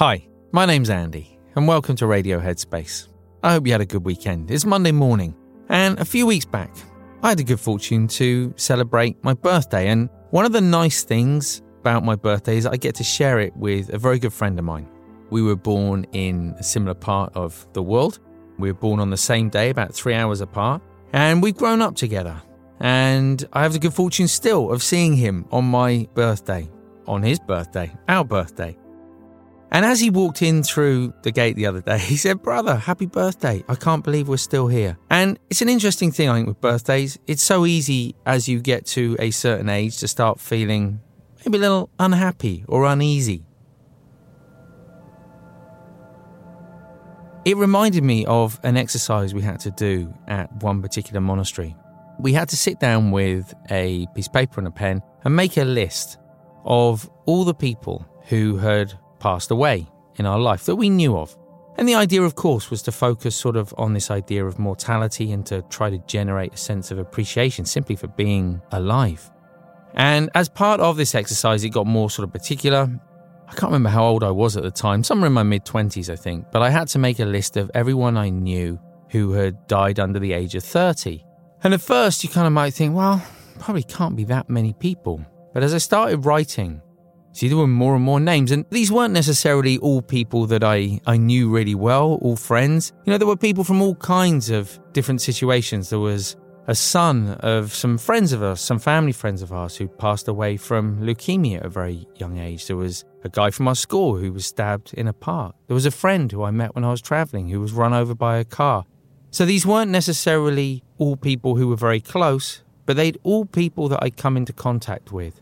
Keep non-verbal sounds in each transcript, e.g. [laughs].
Hi, my name's Andy, and welcome to Radio Headspace. I hope you had a good weekend. It's Monday morning, and a few weeks back, I had the good fortune to celebrate my birthday. And one of the nice things about my birthday is I get to share it with a very good friend of mine. We were born in a similar part of the world. We were born on the same day, about three hours apart, and we've grown up together. And I have the good fortune still of seeing him on my birthday, on his birthday, our birthday. And as he walked in through the gate the other day, [laughs] he said, Brother, happy birthday. I can't believe we're still here. And it's an interesting thing, I think, with birthdays. It's so easy as you get to a certain age to start feeling maybe a little unhappy or uneasy. It reminded me of an exercise we had to do at one particular monastery. We had to sit down with a piece of paper and a pen and make a list of all the people who had passed away in our life that we knew of. And the idea, of course, was to focus sort of on this idea of mortality and to try to generate a sense of appreciation simply for being alive. And as part of this exercise, it got more sort of particular. I can't remember how old I was at the time, somewhere in my mid 20s, I think, but I had to make a list of everyone I knew who had died under the age of 30. And at first, you kind of might think, well, probably can't be that many people. But as I started writing, There were more and more names, and these weren't necessarily all people that I, I knew really well, all friends. You know, there were people from all kinds of different situations. There was a son of some friends of us, some family friends of ours, who passed away from leukemia at a very young age. There was a guy from our school who was stabbed in a park. There was a friend who I met when I was traveling who was run over by a car. So these weren't necessarily all people who were very close, but they'd all people that I'd come into contact with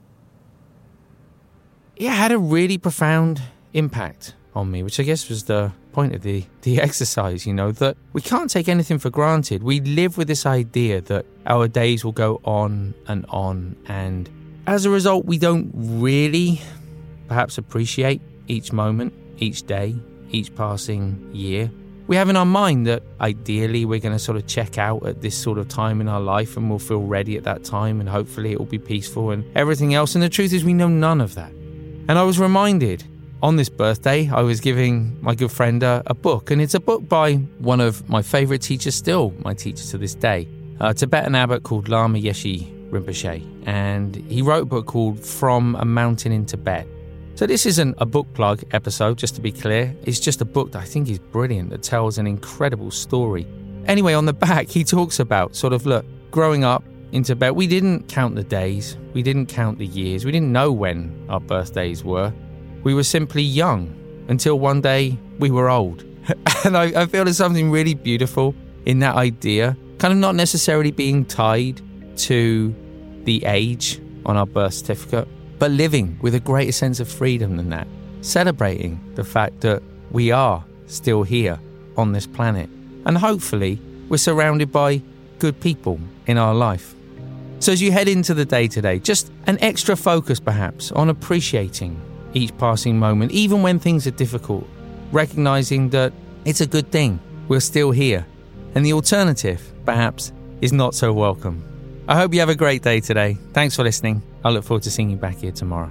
it had a really profound impact on me, which I guess was the point of the, the [laughs] exercise, you know, that we can't take anything for granted. We live with this idea that our days will go on and on, and as a result, we don't really perhaps appreciate each moment, each day, each passing year. we have in our mind that ideally we're going to sort of check out at this sort of time in our life and we'll feel ready at that time and hopefully it will be peaceful and everything else. And the truth is, we know none of that. And I was reminded on this birthday, I was giving my good friend a, a book, and it's a book by one of my favorite teachers, still my teacher to this day, a Tibetan abbot called Lama Yeshe Rinpoche. And he wrote a book called From a Mountain in Tibet. So, this isn't a book plug episode, just to be clear. It's just a book that I think is brilliant, that tells an incredible story. Anyway, on the back, he talks about sort of look, growing up in Tibet, we didn't count the days, we didn't count the years, we didn't know when our birthdays were. We were simply young until one day we were old. [laughs] and I, I feel there's something really beautiful in that idea, kind of not necessarily being tied to the age on our birth certificate, but living with a greater sense of freedom than that, celebrating the fact that we are still here on this planet. And hopefully, we're surrounded by good people in our life. So, as you head into the day today, just an extra focus perhaps on appreciating each passing moment, even when things are difficult, recognizing that it's a good thing, we're still here, and the alternative, perhaps, is not so welcome. I hope you have a great day today. Thanks for listening. I look forward to seeing you back here tomorrow.